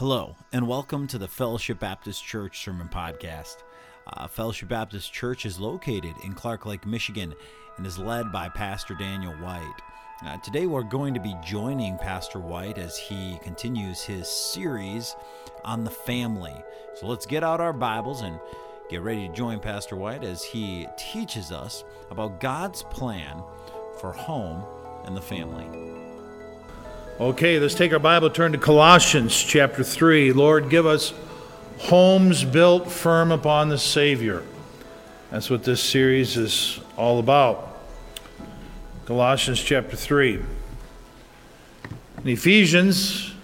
Hello, and welcome to the Fellowship Baptist Church Sermon Podcast. Uh, Fellowship Baptist Church is located in Clark Lake, Michigan, and is led by Pastor Daniel White. Uh, today, we're going to be joining Pastor White as he continues his series on the family. So let's get out our Bibles and get ready to join Pastor White as he teaches us about God's plan for home and the family. Okay, let's take our Bible, turn to Colossians chapter 3. Lord, give us homes built firm upon the Savior. That's what this series is all about. Colossians chapter 3. In Ephesians,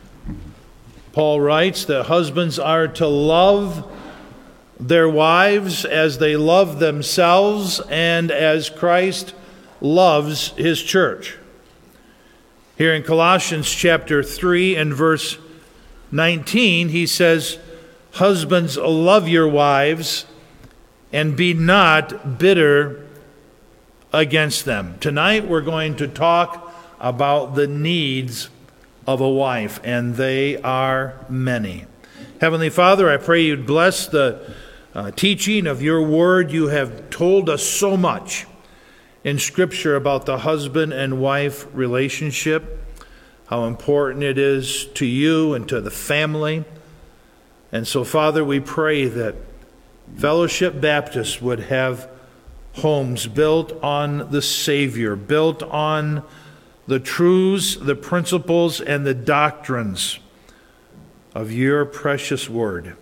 Paul writes that husbands are to love their wives as they love themselves and as Christ loves his church. Here in Colossians chapter 3 and verse 19, he says, Husbands, love your wives and be not bitter against them. Tonight we're going to talk about the needs of a wife, and they are many. Heavenly Father, I pray you'd bless the uh, teaching of your word. You have told us so much in Scripture about the husband and wife relationship, how important it is to you and to the family. And so, Father, we pray that Fellowship Baptist would have homes built on the Savior, built on the truths, the principles, and the doctrines of your precious word.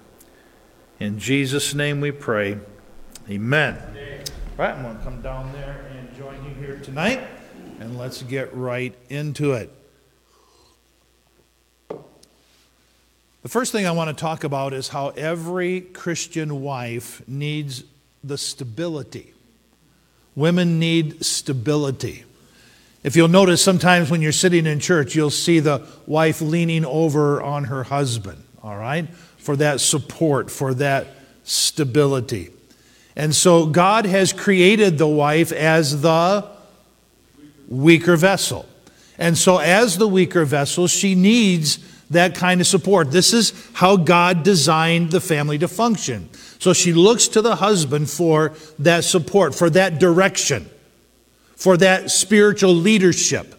In Jesus' name we pray. Amen. Right, I'm going to come down there join you here tonight, and let's get right into it. The first thing I want to talk about is how every Christian wife needs the stability. Women need stability. If you'll notice, sometimes when you're sitting in church, you'll see the wife leaning over on her husband, all right, for that support, for that stability. And so God has created the wife as the weaker vessel. And so, as the weaker vessel, she needs that kind of support. This is how God designed the family to function. So, she looks to the husband for that support, for that direction, for that spiritual leadership.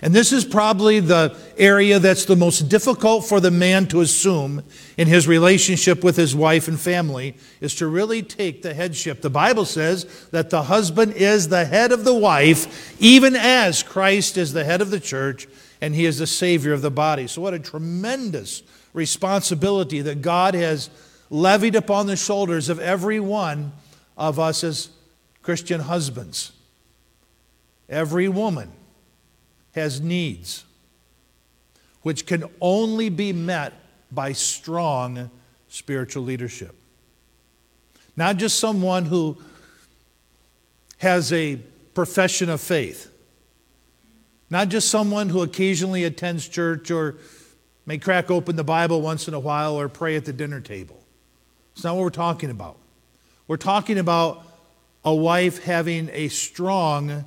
And this is probably the area that's the most difficult for the man to assume in his relationship with his wife and family is to really take the headship. The Bible says that the husband is the head of the wife, even as Christ is the head of the church and he is the savior of the body. So, what a tremendous responsibility that God has levied upon the shoulders of every one of us as Christian husbands. Every woman has needs which can only be met by strong spiritual leadership. Not just someone who has a profession of faith, not just someone who occasionally attends church or may crack open the Bible once in a while or pray at the dinner table. It's not what we're talking about. We're talking about a wife having a strong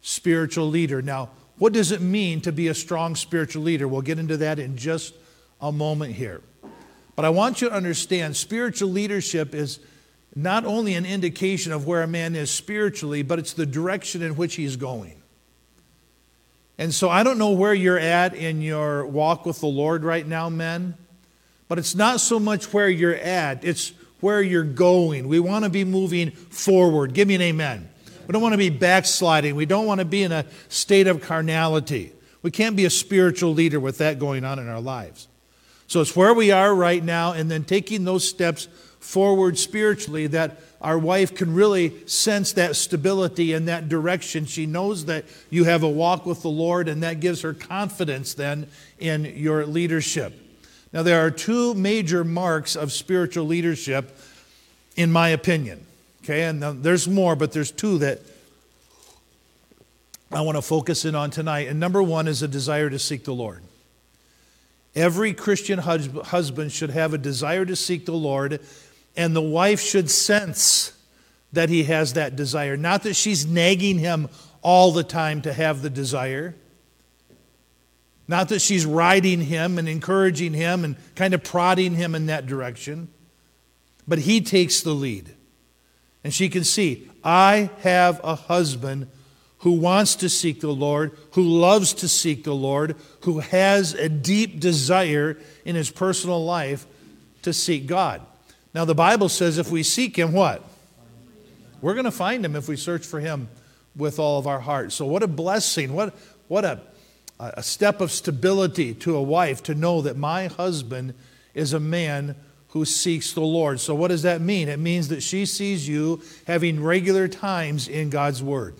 spiritual leader. Now, what does it mean to be a strong spiritual leader? We'll get into that in just a moment here. But I want you to understand spiritual leadership is not only an indication of where a man is spiritually, but it's the direction in which he's going. And so I don't know where you're at in your walk with the Lord right now, men, but it's not so much where you're at, it's where you're going. We want to be moving forward. Give me an amen. We don't want to be backsliding. We don't want to be in a state of carnality. We can't be a spiritual leader with that going on in our lives. So it's where we are right now, and then taking those steps forward spiritually that our wife can really sense that stability and that direction. She knows that you have a walk with the Lord, and that gives her confidence then in your leadership. Now, there are two major marks of spiritual leadership, in my opinion. Okay, and there's more, but there's two that I want to focus in on tonight. And number one is a desire to seek the Lord. Every Christian husband should have a desire to seek the Lord, and the wife should sense that he has that desire. Not that she's nagging him all the time to have the desire, Not that she's riding him and encouraging him and kind of prodding him in that direction, but he takes the lead. And she can see, I have a husband who wants to seek the Lord, who loves to seek the Lord, who has a deep desire in his personal life to seek God. Now, the Bible says if we seek him, what? We're going to find him if we search for him with all of our heart. So, what a blessing. What, what a, a step of stability to a wife to know that my husband is a man who seeks the Lord. So, what does that mean? It means that she sees you having regular times in God's Word.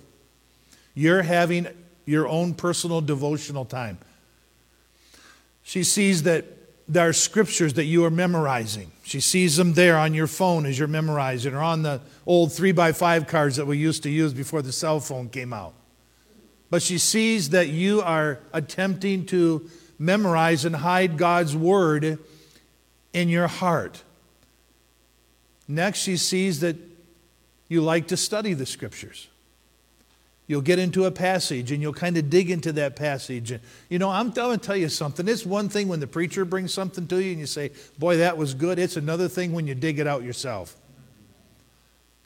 You're having your own personal devotional time. She sees that there are scriptures that you are memorizing. She sees them there on your phone as you're memorizing, or on the old three by five cards that we used to use before the cell phone came out. But she sees that you are attempting to memorize and hide God's word in your heart. Next, she sees that you like to study the scriptures. You'll get into a passage and you'll kind of dig into that passage. And, you know, I'm going to tell you something. It's one thing when the preacher brings something to you and you say, Boy, that was good. It's another thing when you dig it out yourself.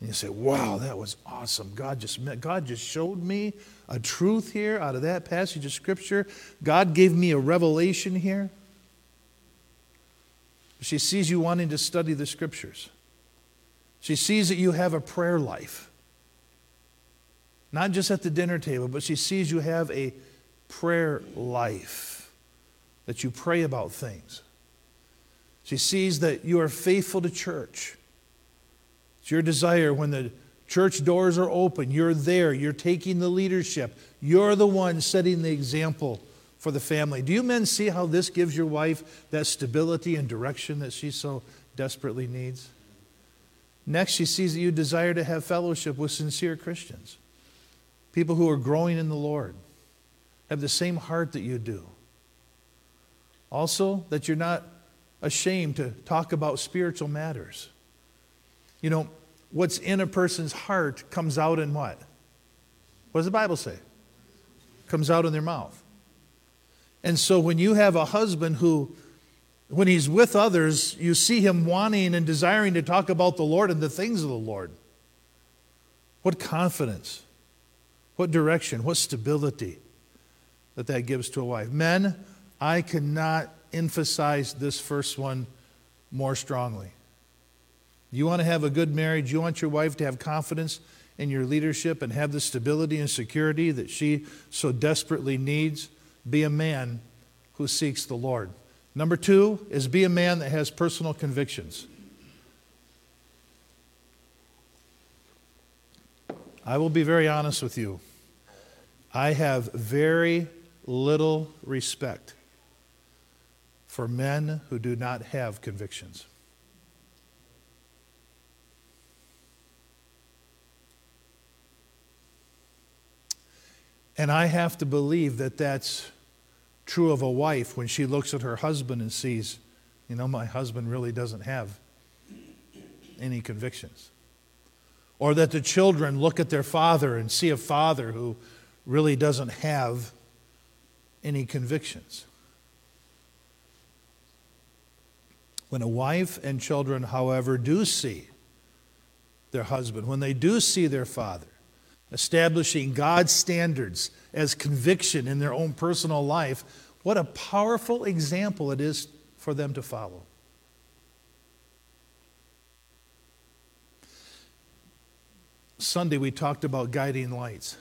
And you say, Wow, that was awesome. God just, God just showed me a truth here out of that passage of Scripture. God gave me a revelation here. She sees you wanting to study the scriptures. She sees that you have a prayer life. Not just at the dinner table, but she sees you have a prayer life, that you pray about things. She sees that you are faithful to church. It's your desire when the church doors are open, you're there, you're taking the leadership, you're the one setting the example for the family. Do you men see how this gives your wife that stability and direction that she so desperately needs? Next, she sees that you desire to have fellowship with sincere Christians, people who are growing in the Lord, have the same heart that you do. Also, that you're not ashamed to talk about spiritual matters. You know, what's in a person's heart comes out in what? What does the Bible say? Comes out in their mouth. And so when you have a husband who, when he's with others, you see him wanting and desiring to talk about the Lord and the things of the Lord. What confidence, what direction, what stability that that gives to a wife. Men, I cannot emphasize this first one more strongly. You want to have a good marriage, you want your wife to have confidence in your leadership and have the stability and security that she so desperately needs be a man who seeks the Lord. Number two is be a man that has personal convictions. I will be very honest with you. I have very little respect for men who do not have convictions. And I have to believe that that's true of a wife when she looks at her husband and sees, you know, my husband really doesn't have any convictions. Or that the children look at their father and see a father who really doesn't have any convictions. When a wife and children, however, do see their husband, when they do see their father, establishing God's standards as conviction in their own personal life, what a powerful example it is for them to follow. Sunday, we talked about guiding lights.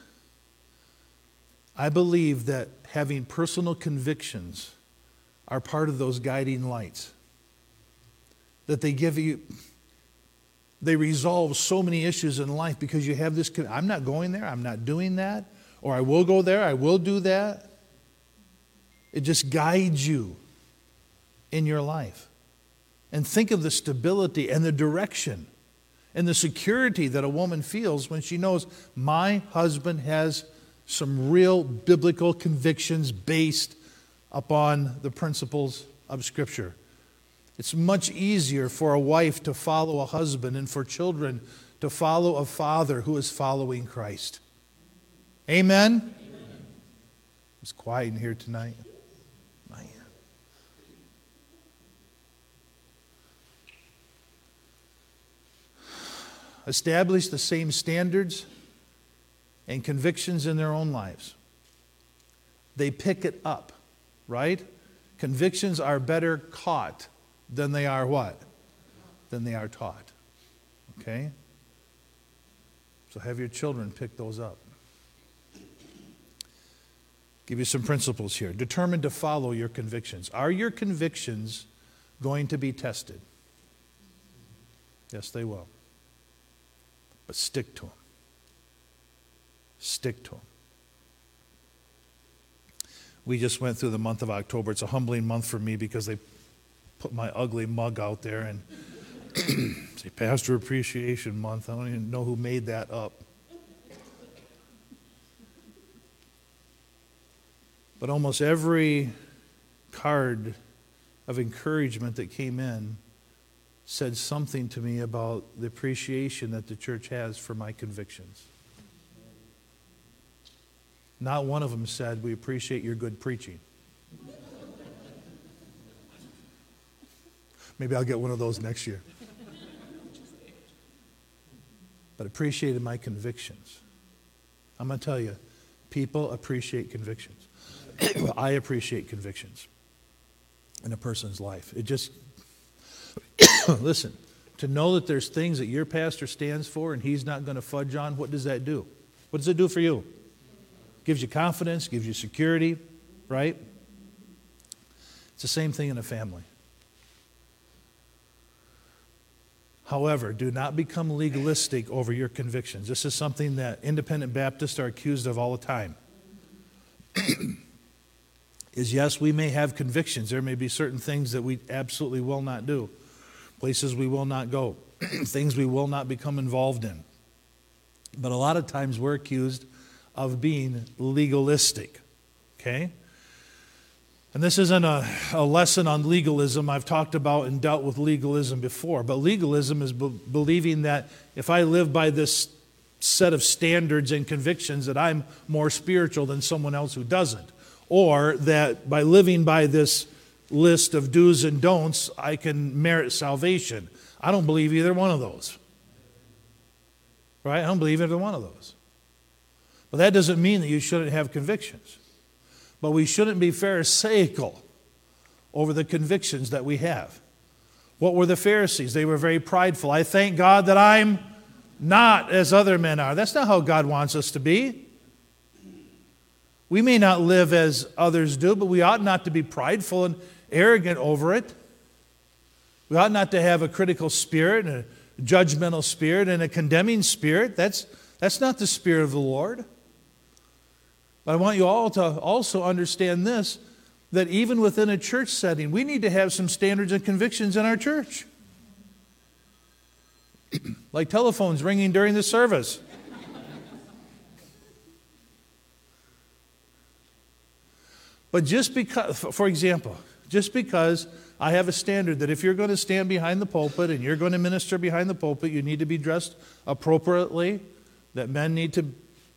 I believe that having personal convictions are part of those guiding lights. That they give you, they resolve so many issues in life because you have this I'm not going there, I'm not doing that, or I will go there, I will do that. It just guides you in your life. And think of the stability and the direction and the security that a woman feels when she knows my husband has some real biblical convictions based upon the principles of Scripture. It's much easier for a wife to follow a husband and for children to follow a father who is following Christ. Amen? Amen. It's quiet in here tonight. Establish the same standards and convictions in their own lives. They pick it up, right? Convictions are better caught than they are what? Than they are taught. Okay? So have your children pick those up. Give you some principles here. Determined to follow your convictions. Are your convictions going to be tested? Yes, they will. But stick to them. Stick to them. We just went through the month of October. It's a humbling month for me because they put my ugly mug out there and say Pastor Appreciation Month. I don't even know who made that up. But almost every card of encouragement that came in said something to me about the appreciation that the church has for my convictions. Not one of them said, We appreciate your good preaching. Maybe I'll get one of those next year. But appreciated my convictions. I'm going to tell you, people appreciate convictions. I appreciate convictions in a person's life. It just, listen, to know that there's things that your pastor stands for and he's not going to fudge on, what does that do? What does it do for you? Gives you confidence, gives you security, right? It's the same thing in a family. However, do not become legalistic over your convictions. This is something that independent Baptists are accused of all the time. is yes, we may have convictions. There may be certain things that we absolutely will not do, places we will not go, things we will not become involved in. But a lot of times we're accused of being legalistic. Okay? And this isn't a, a lesson on legalism. I've talked about and dealt with legalism before. But legalism is be- believing that if I live by this set of standards and convictions, that I'm more spiritual than someone else who doesn't or that by living by this list of do's and don'ts, I can merit salvation. I don't believe either one of those. Right? I don't believe either one of those. But that doesn't mean that you shouldn't have convictions. But we shouldn't be Pharisaical over the convictions that we have. What were the Pharisees? They were very prideful. I thank God that I'm not as other men are. That's not how God wants us to be. We may not live as others do, but we ought not to be prideful and arrogant over it. We ought not to have a critical spirit and a judgmental spirit and a condemning spirit. That's, that's not the spirit of the Lord. But I want you all to also understand this that even within a church setting, we need to have some standards and convictions in our church. like telephones ringing during the service. But just because, for example, just because I have a standard that if you're going to stand behind the pulpit and you're going to minister behind the pulpit, you need to be dressed appropriately, that men need to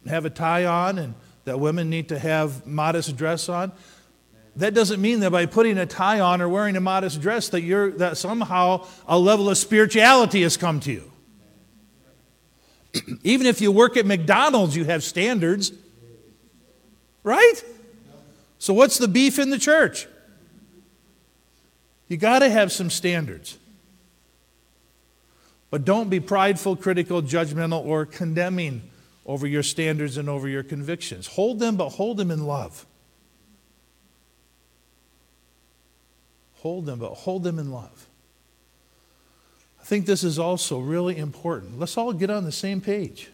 have a tie on, and that women need to have modest dress on. That doesn't mean that by putting a tie on or wearing a modest dress that you're that somehow a level of spirituality has come to you. Even if you work at McDonald's, you have standards. Right? So, what's the beef in the church? You got to have some standards. But don't be prideful, critical, judgmental, or condemning over your standards and over your convictions. Hold them, but hold them in love. Hold them, but hold them in love. I think this is also really important. Let's all get on the same page.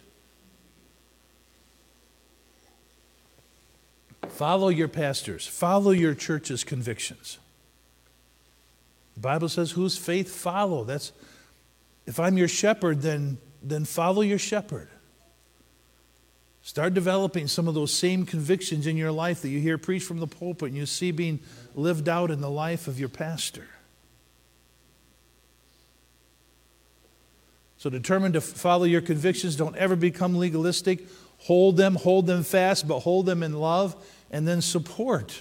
Follow your pastors, follow your church's convictions. The Bible says, whose faith follow? That's if I'm your shepherd, then, then follow your shepherd. Start developing some of those same convictions in your life that you hear preached from the pulpit and you see being lived out in the life of your pastor. So, determined to follow your convictions, don't ever become legalistic. Hold them, hold them fast, but hold them in love and then support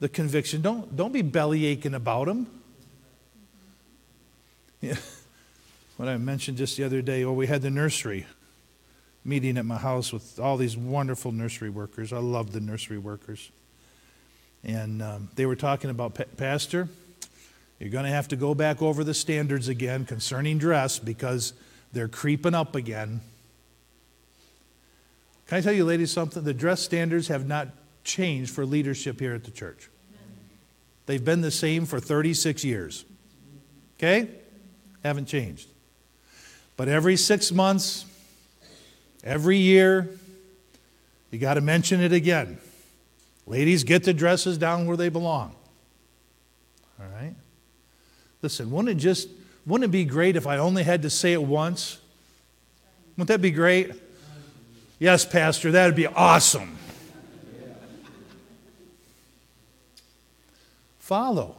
the conviction. Don't, don't be belly aching about them. Yeah. what I mentioned just the other day, well, we had the nursery meeting at my house with all these wonderful nursery workers. I love the nursery workers. And um, they were talking about, Pastor, you're going to have to go back over the standards again concerning dress because they're creeping up again. Can I tell you, ladies, something? The dress standards have not changed for leadership here at the church. They've been the same for 36 years. Okay? Haven't changed. But every six months, every year, you got to mention it again. Ladies, get the dresses down where they belong. All right? Listen, wouldn't it just wouldn't it be great if I only had to say it once? Wouldn't that be great? Yes, Pastor, that would be awesome. Follow.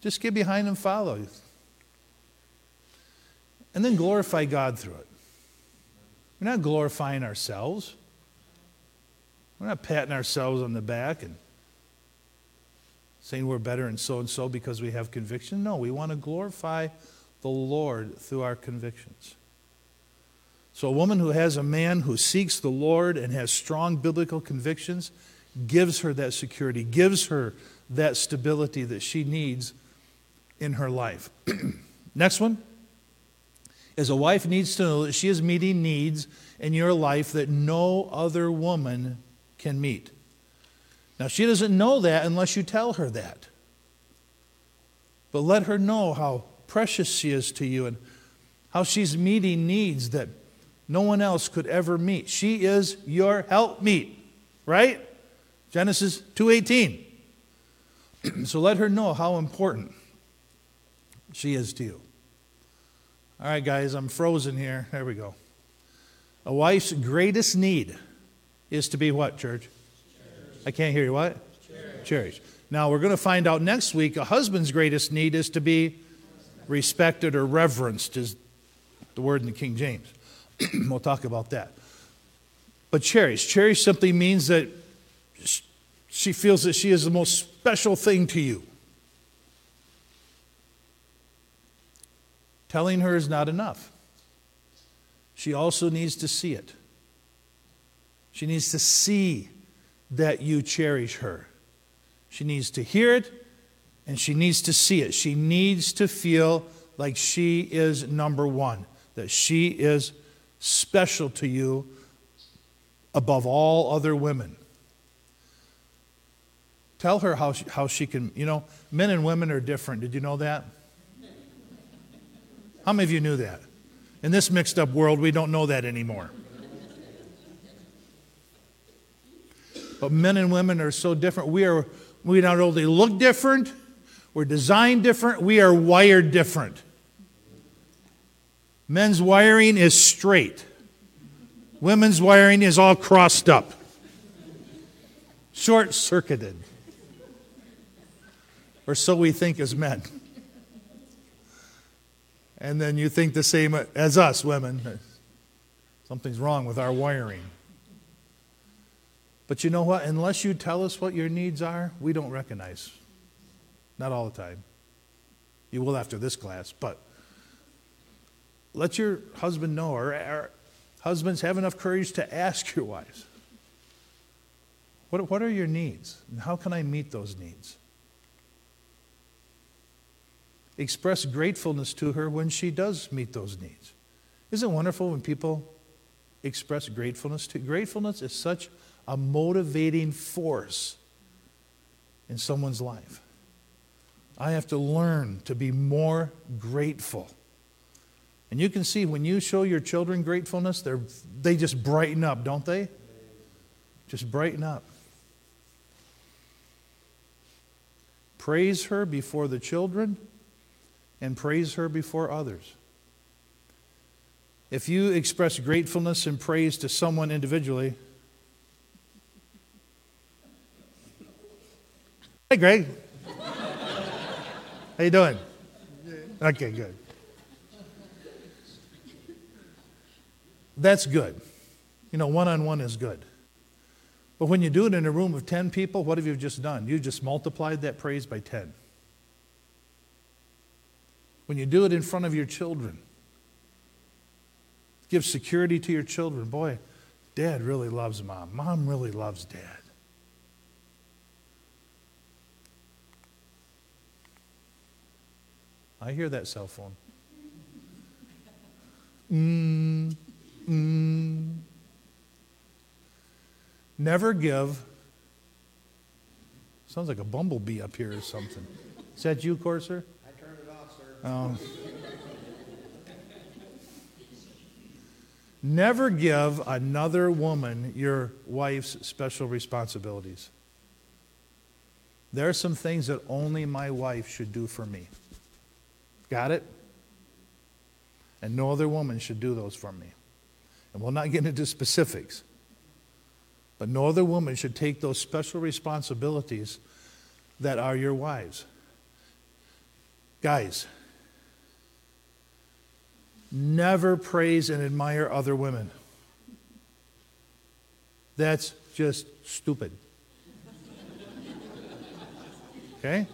Just get behind and follow. And then glorify God through it. We're not glorifying ourselves. We're not patting ourselves on the back and saying we're better and so and so because we have conviction. No, we want to glorify the Lord through our convictions. So, a woman who has a man who seeks the Lord and has strong biblical convictions gives her that security, gives her that stability that she needs in her life. Next one is a wife needs to know that she is meeting needs in your life that no other woman can meet. Now, she doesn't know that unless you tell her that. But let her know how precious she is to you and how she's meeting needs that no one else could ever meet. She is your helpmeet, right? Genesis 2:18. so let her know how important she is to you. All right, guys, I'm frozen here. There we go. A wife's greatest need is to be what, church? I can't hear you. What? Cherish. Now, we're going to find out next week a husband's greatest need is to be respected or reverenced, is the word in the King James. we'll talk about that. But cherish. Cherish simply means that she feels that she is the most special thing to you. Telling her is not enough. She also needs to see it. She needs to see that you cherish her. She needs to hear it and she needs to see it. She needs to feel like she is number one, that she is special to you above all other women. Tell her how she, how she can, you know, men and women are different. Did you know that? How many of you knew that? In this mixed up world, we don't know that anymore. But men and women are so different. We are we not only look different, we're designed different, we are wired different. Men's wiring is straight. Women's wiring is all crossed up. Short circuited. Or so we think as men. And then you think the same as us, women. Something's wrong with our wiring. But you know what? Unless you tell us what your needs are, we don't recognize. Not all the time. You will after this class, but let your husband know, or, husbands have enough courage to ask your wives, what, what are your needs? And how can I meet those needs? Express gratefulness to her when she does meet those needs. Isn't it wonderful when people express gratefulness to gratefulness is such a motivating force in someone's life. I have to learn to be more grateful. And you can see when you show your children gratefulness, they they just brighten up, don't they? Just brighten up. Praise her before the children and praise her before others. If you express gratefulness and praise to someone individually, Hey, Greg. How you doing? Okay, good. That's good. You know, one on one is good. But when you do it in a room of 10 people, what have you just done? You just multiplied that praise by 10. When you do it in front of your children. Give security to your children. Boy, dad really loves mom. Mom really loves dad. I hear that cell phone. Mm, mm. Never give. Sounds like a bumblebee up here or something. Is that you, Corsair? Um, never give another woman your wife's special responsibilities. There are some things that only my wife should do for me. Got it? And no other woman should do those for me. And we'll not get into specifics. But no other woman should take those special responsibilities that are your wives. Guys, never praise and admire other women. That's just stupid. Okay?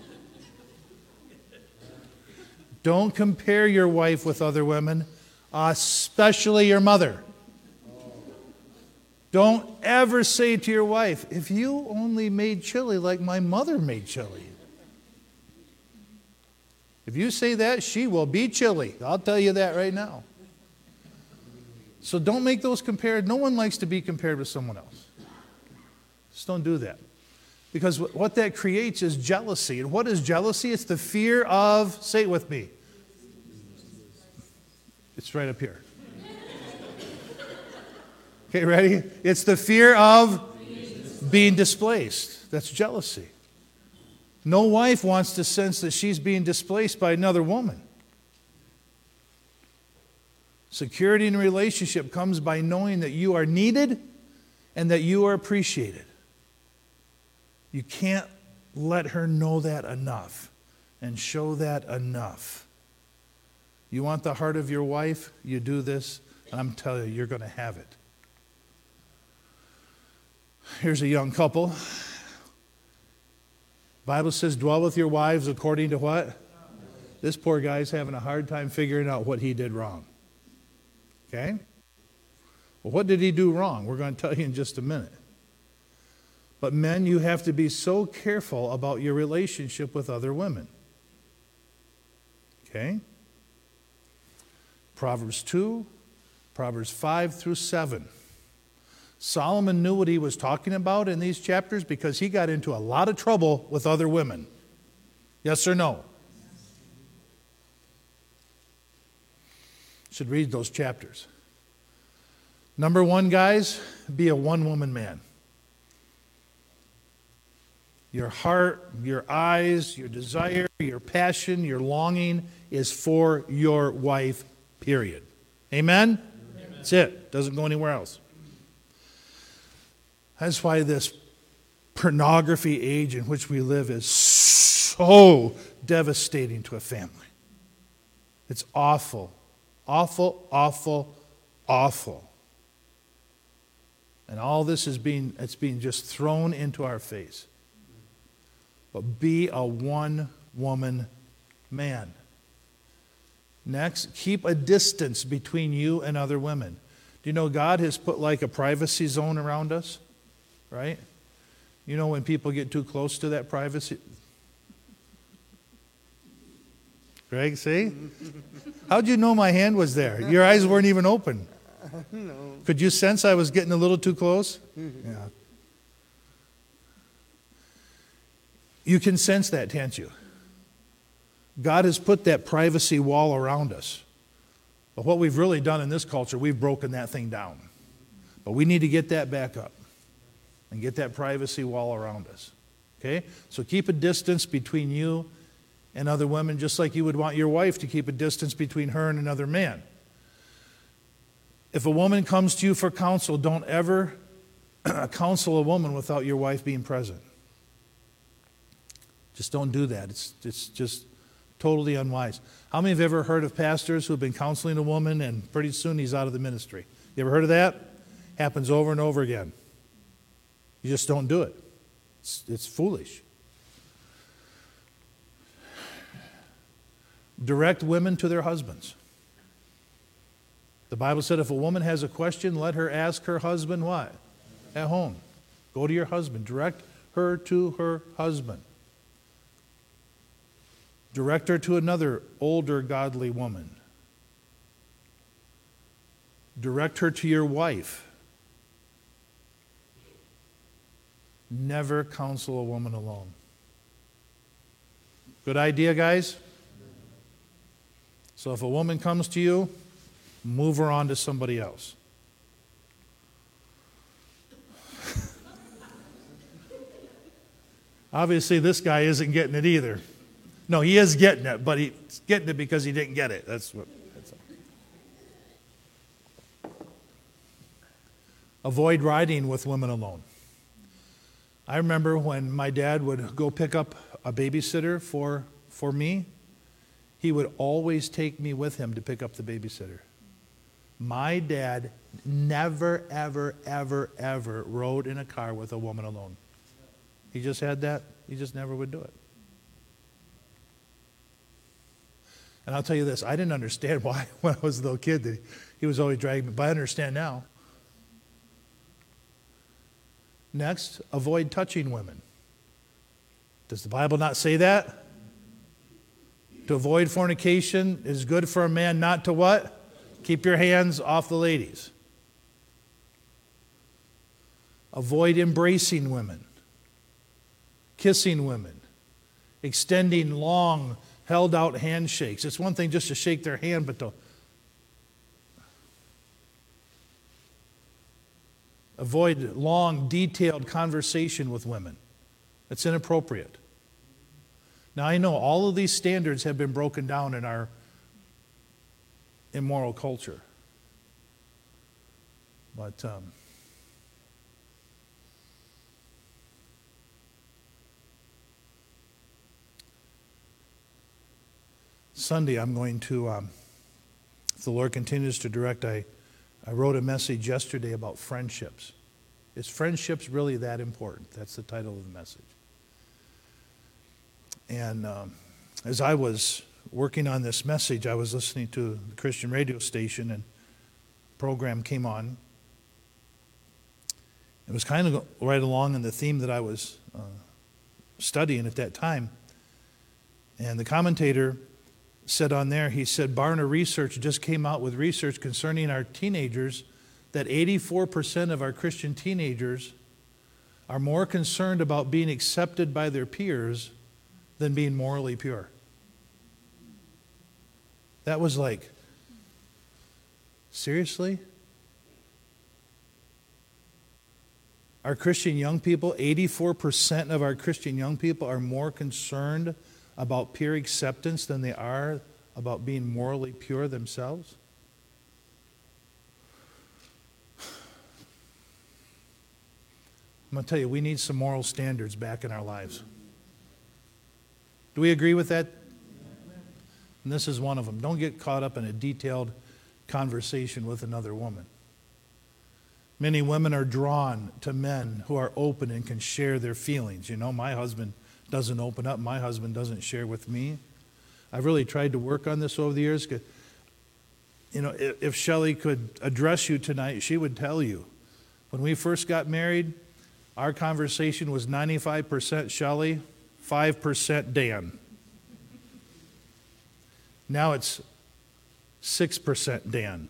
Don't compare your wife with other women, especially your mother. Don't ever say to your wife, if you only made chili like my mother made chili. If you say that, she will be chilly. I'll tell you that right now. So don't make those compared. No one likes to be compared with someone else. Just don't do that. Because what that creates is jealousy. And what is jealousy? It's the fear of, say it with me. It's right up here. Okay, ready? It's the fear of being displaced. That's jealousy. No wife wants to sense that she's being displaced by another woman. Security in a relationship comes by knowing that you are needed and that you are appreciated. You can't let her know that enough and show that enough. You want the heart of your wife? You do this, and I'm telling you, you're going to have it. Here's a young couple. Bible says, dwell with your wives according to what? This poor guy's having a hard time figuring out what he did wrong. Okay? Well, what did he do wrong? We're going to tell you in just a minute. But men, you have to be so careful about your relationship with other women. Okay? Proverbs 2, Proverbs 5 through 7. Solomon knew what he was talking about in these chapters because he got into a lot of trouble with other women. Yes or no? Should read those chapters. Number one, guys, be a one woman man. Your heart, your eyes, your desire, your passion, your longing is for your wife, period. Amen? Amen. That's it. Doesn't go anywhere else. That's why this pornography age in which we live is so devastating to a family. It's awful, awful, awful, awful. And all this is being, it's being just thrown into our face but be a one woman man. Next, keep a distance between you and other women. Do you know God has put like a privacy zone around us? Right? You know when people get too close to that privacy? Greg, see? How'd you know my hand was there? Your eyes weren't even open. No. Could you sense I was getting a little too close? Mm-hmm. Yeah. You can sense that, can't you? God has put that privacy wall around us. But what we've really done in this culture, we've broken that thing down. But we need to get that back up and get that privacy wall around us. Okay? So keep a distance between you and other women, just like you would want your wife to keep a distance between her and another man. If a woman comes to you for counsel, don't ever counsel a woman without your wife being present. Just don't do that. It's, it's just totally unwise. How many have ever heard of pastors who have been counseling a woman and pretty soon he's out of the ministry? You ever heard of that? Happens over and over again. You just don't do it. It's, it's foolish. Direct women to their husbands. The Bible said if a woman has a question, let her ask her husband what? At home. Go to your husband. Direct her to her husband. Direct her to another older godly woman. Direct her to your wife. Never counsel a woman alone. Good idea, guys? So if a woman comes to you, move her on to somebody else. Obviously, this guy isn't getting it either. No, he is getting it, but he's getting it because he didn't get it. That's what. That's Avoid riding with women alone. I remember when my dad would go pick up a babysitter for, for me, he would always take me with him to pick up the babysitter. My dad never, ever, ever, ever rode in a car with a woman alone. He just had that, he just never would do it. And I'll tell you this I didn't understand why when I was a little kid that he was always dragging me, but I understand now. Next, avoid touching women. Does the Bible not say that? To avoid fornication is good for a man not to what? Keep your hands off the ladies. Avoid embracing women, kissing women, extending long, held out handshakes. It's one thing just to shake their hand, but to Avoid long, detailed conversation with women. It's inappropriate. Now, I know all of these standards have been broken down in our immoral culture. But um, Sunday, I'm going to, um, if the Lord continues to direct, I I wrote a message yesterday about friendships. Is friendships really that important? That's the title of the message. And um, as I was working on this message, I was listening to the Christian radio station, and program came on. It was kind of right along in the theme that I was uh, studying at that time. And the commentator said on there, he said, Barna Research just came out with research concerning our teenagers that 84% of our Christian teenagers are more concerned about being accepted by their peers than being morally pure. That was like, seriously? Our Christian young people, 84% of our Christian young people are more concerned about peer acceptance than they are about being morally pure themselves? I'm going to tell you, we need some moral standards back in our lives. Do we agree with that? And this is one of them. Don't get caught up in a detailed conversation with another woman. Many women are drawn to men who are open and can share their feelings. You know, my husband doesn't open up, my husband doesn't share with me. I've really tried to work on this over the years. You know, if, Shelley could address you tonight, she would tell you. When we first got married, our conversation was 95% Shelley, 5% Dan. Now it's 6% Dan.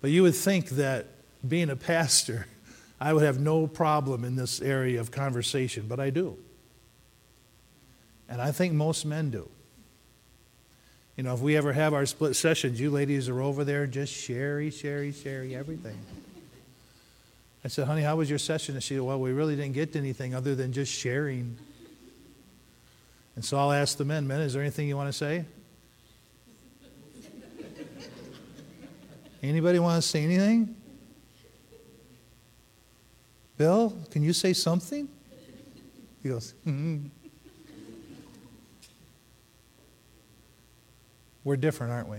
But you would think that being a pastor, I would have no problem in this area of conversation, but I do. And I think most men do. You know, if we ever have our split sessions, you ladies are over there just sherry, sherry, sherry, everything. I said, honey, how was your session? And she said, well, we really didn't get to anything other than just sharing. And so I'll ask the men, men, is there anything you want to say? Anybody want to say anything? Bill, can you say something? He goes, mm-hmm. We're different, aren't we?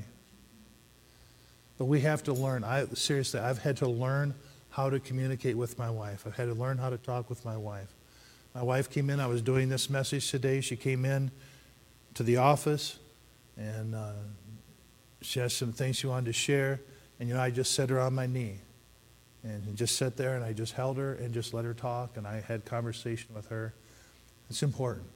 But we have to learn. I seriously, I've had to learn how to communicate with my wife. I've had to learn how to talk with my wife. My wife came in, I was doing this message today. She came in to the office and uh, she has some things she wanted to share. And, you know, I just set her on my knee and just sat there and I just held her and just let her talk and I had conversation with her. It's important.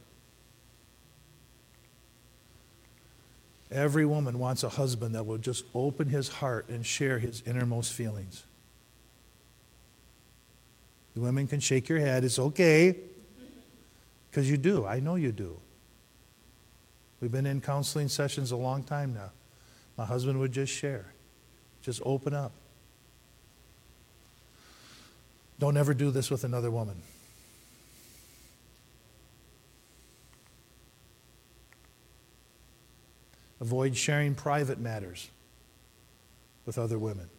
Every woman wants a husband that will just open his heart and share his innermost feelings. The women can shake your head. It's okay. Because you do. I know you do. We've been in counseling sessions a long time now. My husband would just share, just open up. Don't ever do this with another woman. Avoid sharing private matters with other women.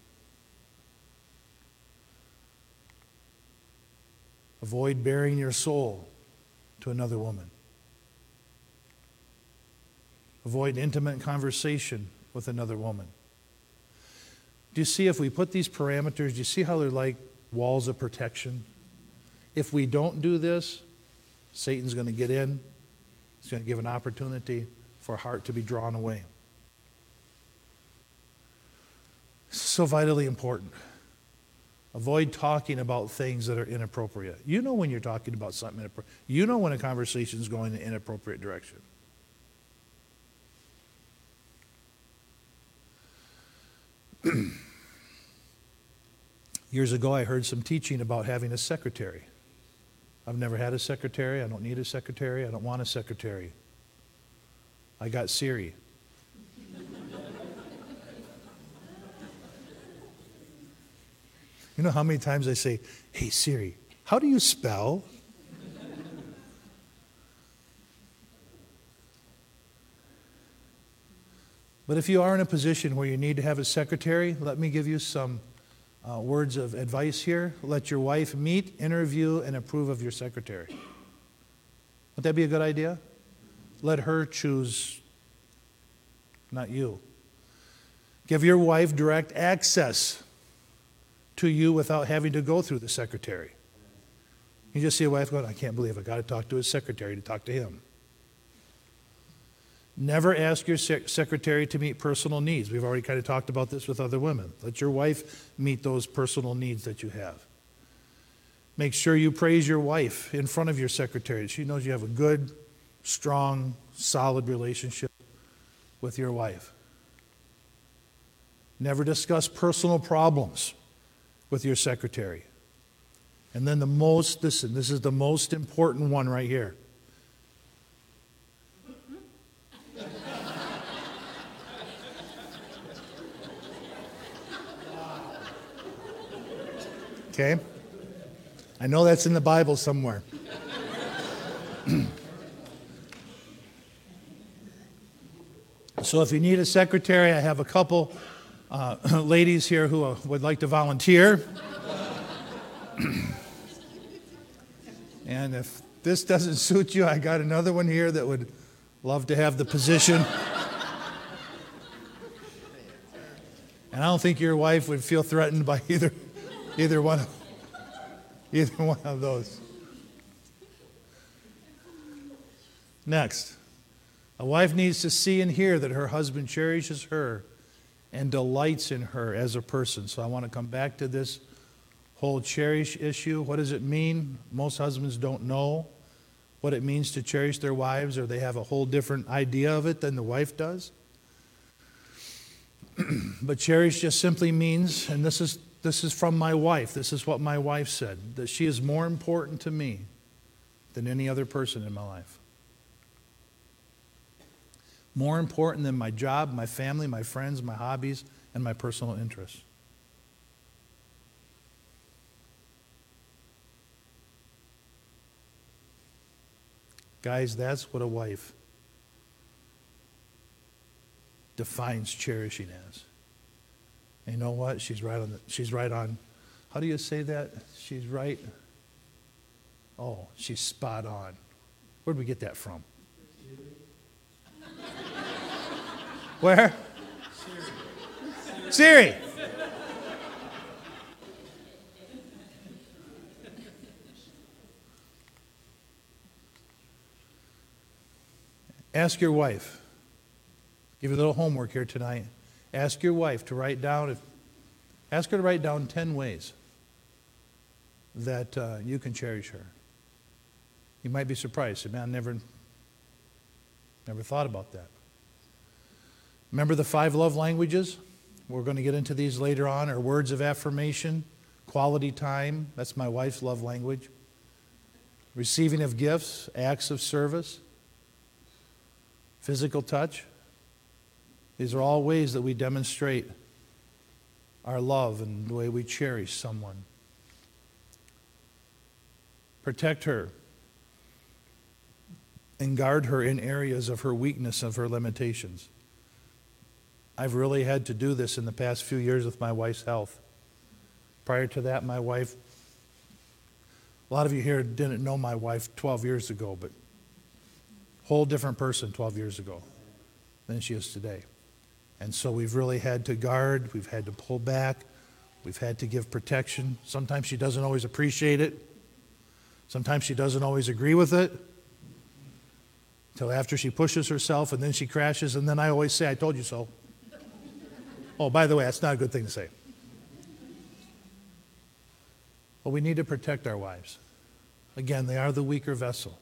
Avoid baring your soul to another woman. Avoid intimate conversation with another woman. Do you see if we put these parameters, do you see how they're like walls of protection? If we don't do this, Satan's going to get in. He's going to give an opportunity for a heart to be drawn away. So vitally important. Avoid talking about things that are inappropriate. You know when you're talking about something inappropriate. You know when a conversation is going in an inappropriate direction. Years ago, I heard some teaching about having a secretary. I've never had a secretary. I don't need a secretary. I don't want a secretary. I got Siri. you know how many times I say, Hey, Siri, how do you spell? But if you are in a position where you need to have a secretary, let me give you some uh, words of advice here. Let your wife meet, interview, and approve of your secretary. Would that be a good idea? Let her choose, not you. Give your wife direct access to you without having to go through the secretary. You just see a wife going, I can't believe I got to talk to his secretary to talk to him. Never ask your secretary to meet personal needs. We've already kind of talked about this with other women. Let your wife meet those personal needs that you have. Make sure you praise your wife in front of your secretary. She knows you have a good, strong, solid relationship with your wife. Never discuss personal problems with your secretary. And then the most, listen, this is the most important one right here. Okay? I know that's in the Bible somewhere. so if you need a secretary, I have a couple uh, ladies here who uh, would like to volunteer. and if this doesn't suit you, I got another one here that would love to have the position. and I don't think your wife would feel threatened by either Either one of, either one of those. Next, a wife needs to see and hear that her husband cherishes her and delights in her as a person. So I want to come back to this whole cherish issue. What does it mean? Most husbands don't know what it means to cherish their wives, or they have a whole different idea of it than the wife does. but cherish just simply means, and this is this is from my wife. This is what my wife said that she is more important to me than any other person in my life. More important than my job, my family, my friends, my hobbies, and my personal interests. Guys, that's what a wife defines cherishing as. And you know what? She's right on. The, she's right on. How do you say that? She's right. Oh, she's spot on. Where'd we get that from? Where? Siri. Siri. Ask your wife. Give you a little homework here tonight. Ask your wife to write down, if, ask her to write down 10 ways that uh, you can cherish her. You might be surprised. Man, never, never thought about that. Remember the five love languages? We're going to get into these later on, or words of affirmation, quality time. That's my wife's love language. Receiving of gifts, acts of service, physical touch. These are all ways that we demonstrate our love and the way we cherish someone. Protect her and guard her in areas of her weakness, of her limitations. I've really had to do this in the past few years with my wife's health. Prior to that, my wife, a lot of you here didn't know my wife 12 years ago, but whole different person 12 years ago than she is today. And so we've really had to guard, we've had to pull back, we've had to give protection. Sometimes she doesn't always appreciate it, sometimes she doesn't always agree with it. Until after she pushes herself and then she crashes, and then I always say, I told you so. oh, by the way, that's not a good thing to say. But we need to protect our wives. Again, they are the weaker vessel.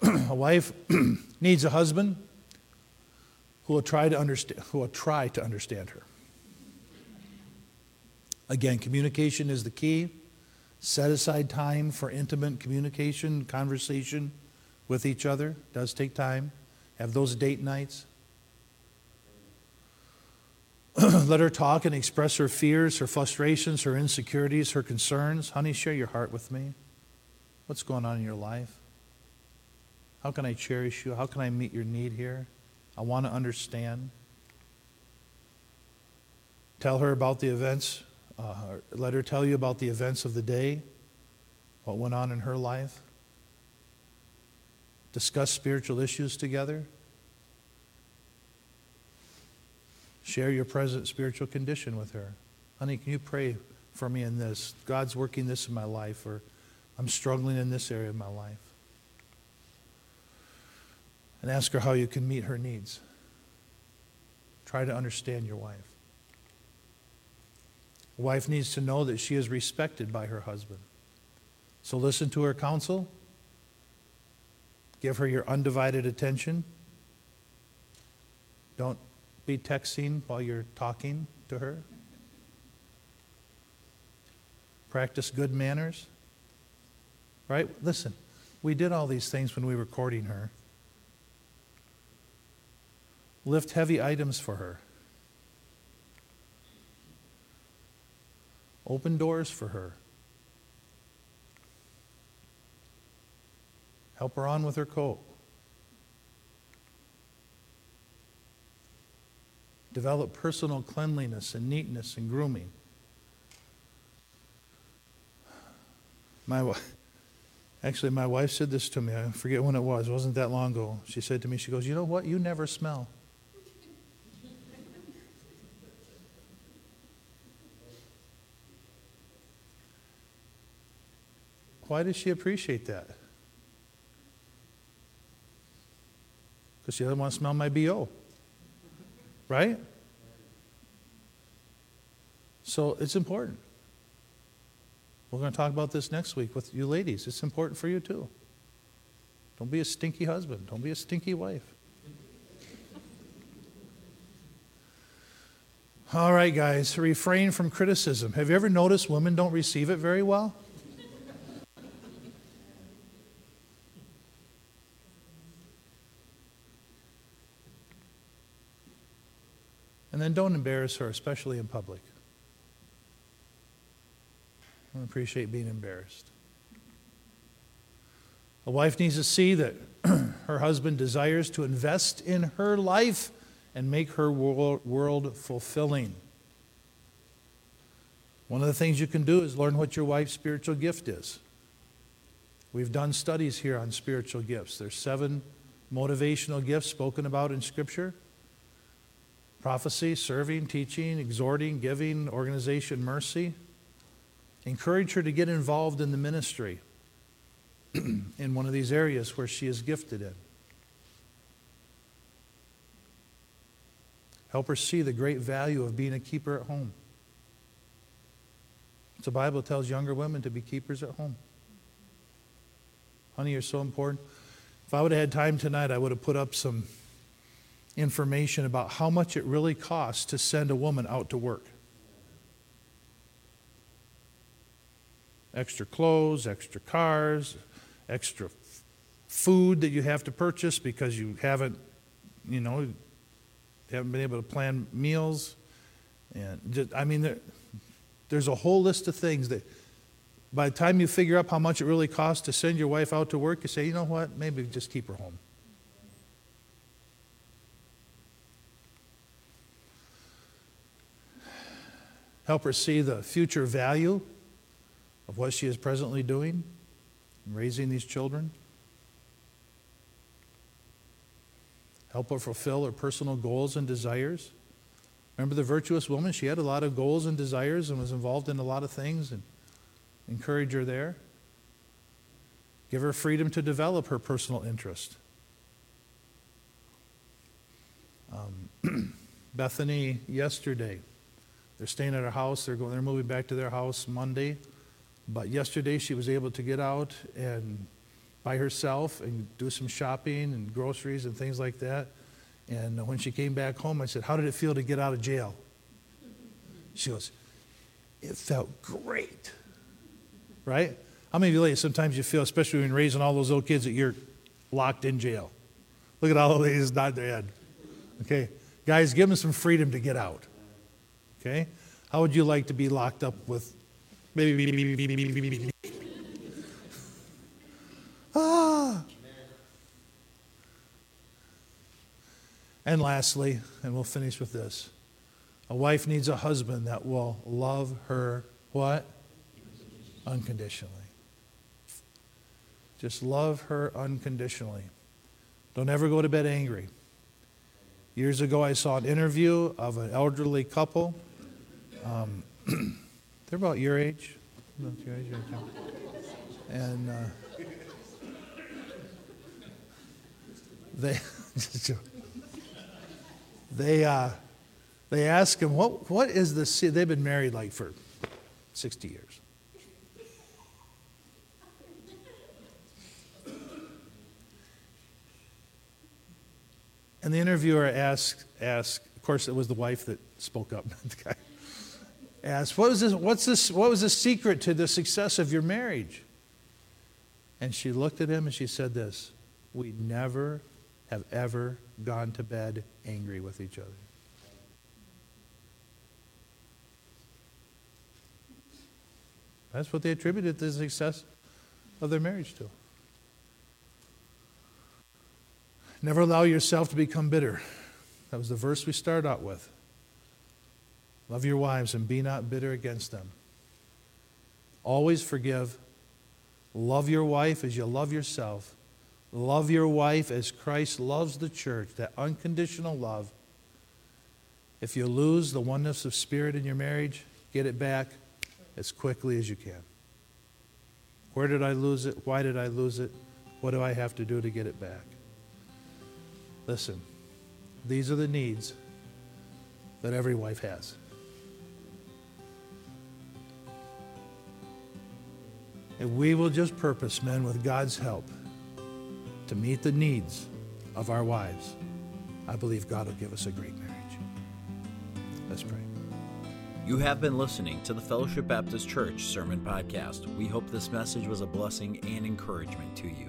a wife needs a husband who will try to understand who will try to understand her. Again, communication is the key. Set aside time for intimate communication, conversation with each other. It does take time. Have those date nights. Let her talk and express her fears, her frustrations, her insecurities, her concerns. Honey, share your heart with me. What's going on in your life? How can I cherish you? How can I meet your need here? I want to understand. Tell her about the events. Uh, let her tell you about the events of the day, what went on in her life. Discuss spiritual issues together. Share your present spiritual condition with her. Honey, can you pray for me in this? God's working this in my life, or I'm struggling in this area of my life and ask her how you can meet her needs. Try to understand your wife. A wife needs to know that she is respected by her husband. So listen to her counsel. Give her your undivided attention. Don't be texting while you're talking to her. Practice good manners. Right? Listen, we did all these things when we were courting her. Lift heavy items for her. Open doors for her. Help her on with her coat. Develop personal cleanliness and neatness and grooming. My actually my wife said this to me. I forget when it was. It wasn't that long ago. She said to me, she goes, "You know what? You never smell." Why does she appreciate that? Because she doesn't want to smell my BO. Right? So it's important. We're going to talk about this next week with you ladies. It's important for you too. Don't be a stinky husband, don't be a stinky wife. All right, guys, refrain from criticism. Have you ever noticed women don't receive it very well? And then don't embarrass her, especially in public. I appreciate being embarrassed. A wife needs to see that her husband desires to invest in her life and make her world fulfilling. One of the things you can do is learn what your wife's spiritual gift is. We've done studies here on spiritual gifts. There's seven motivational gifts spoken about in Scripture prophecy, serving, teaching, exhorting, giving, organization, mercy. Encourage her to get involved in the ministry. in one of these areas where she is gifted in. Help her see the great value of being a keeper at home. The Bible tells younger women to be keepers at home. Honey, you're so important. If I would have had time tonight, I would have put up some information about how much it really costs to send a woman out to work. Extra clothes, extra cars, extra food that you have to purchase because you haven't, you know, haven't been able to plan meals. And just, I mean, there, there's a whole list of things that by the time you figure out how much it really costs to send your wife out to work, you say, you know what, maybe just keep her home. Help her see the future value of what she is presently doing, in raising these children. Help her fulfill her personal goals and desires. Remember the virtuous woman? She had a lot of goals and desires and was involved in a lot of things, and encourage her there. Give her freedom to develop her personal interest. Um, Bethany, yesterday, they're staying at her house. They're going. They're moving back to their house Monday, but yesterday she was able to get out and by herself and do some shopping and groceries and things like that. And when she came back home, I said, "How did it feel to get out of jail?" She goes, "It felt great." Right? How many of you ladies sometimes you feel, especially when raising all those little kids, that you're locked in jail? Look at all the ladies nod their head. Okay, guys, give them some freedom to get out. Okay? How would you like to be locked up with ah. And lastly, and we'll finish with this. A wife needs a husband that will love her what? Unconditionally. Just love her unconditionally. Don't ever go to bed angry. Years ago, I saw an interview of an elderly couple um, they're about your age. About your age And uh, they they uh, they ask him what what is the they've been married like for 60 years. And the interviewer asked, asked, of course, it was the wife that spoke up. not the guy asked, what was, this, what's this, what was the secret to the success of your marriage? And she looked at him and she said this We never have ever gone to bed angry with each other. That's what they attributed the success of their marriage to. Never allow yourself to become bitter. That was the verse we started out with. Love your wives and be not bitter against them. Always forgive. Love your wife as you love yourself. Love your wife as Christ loves the church, that unconditional love. If you lose the oneness of spirit in your marriage, get it back as quickly as you can. Where did I lose it? Why did I lose it? What do I have to do to get it back? Listen, these are the needs that every wife has. If we will just purpose, men, with God's help, to meet the needs of our wives, I believe God will give us a great marriage. Let's pray. You have been listening to the Fellowship Baptist Church Sermon Podcast. We hope this message was a blessing and encouragement to you.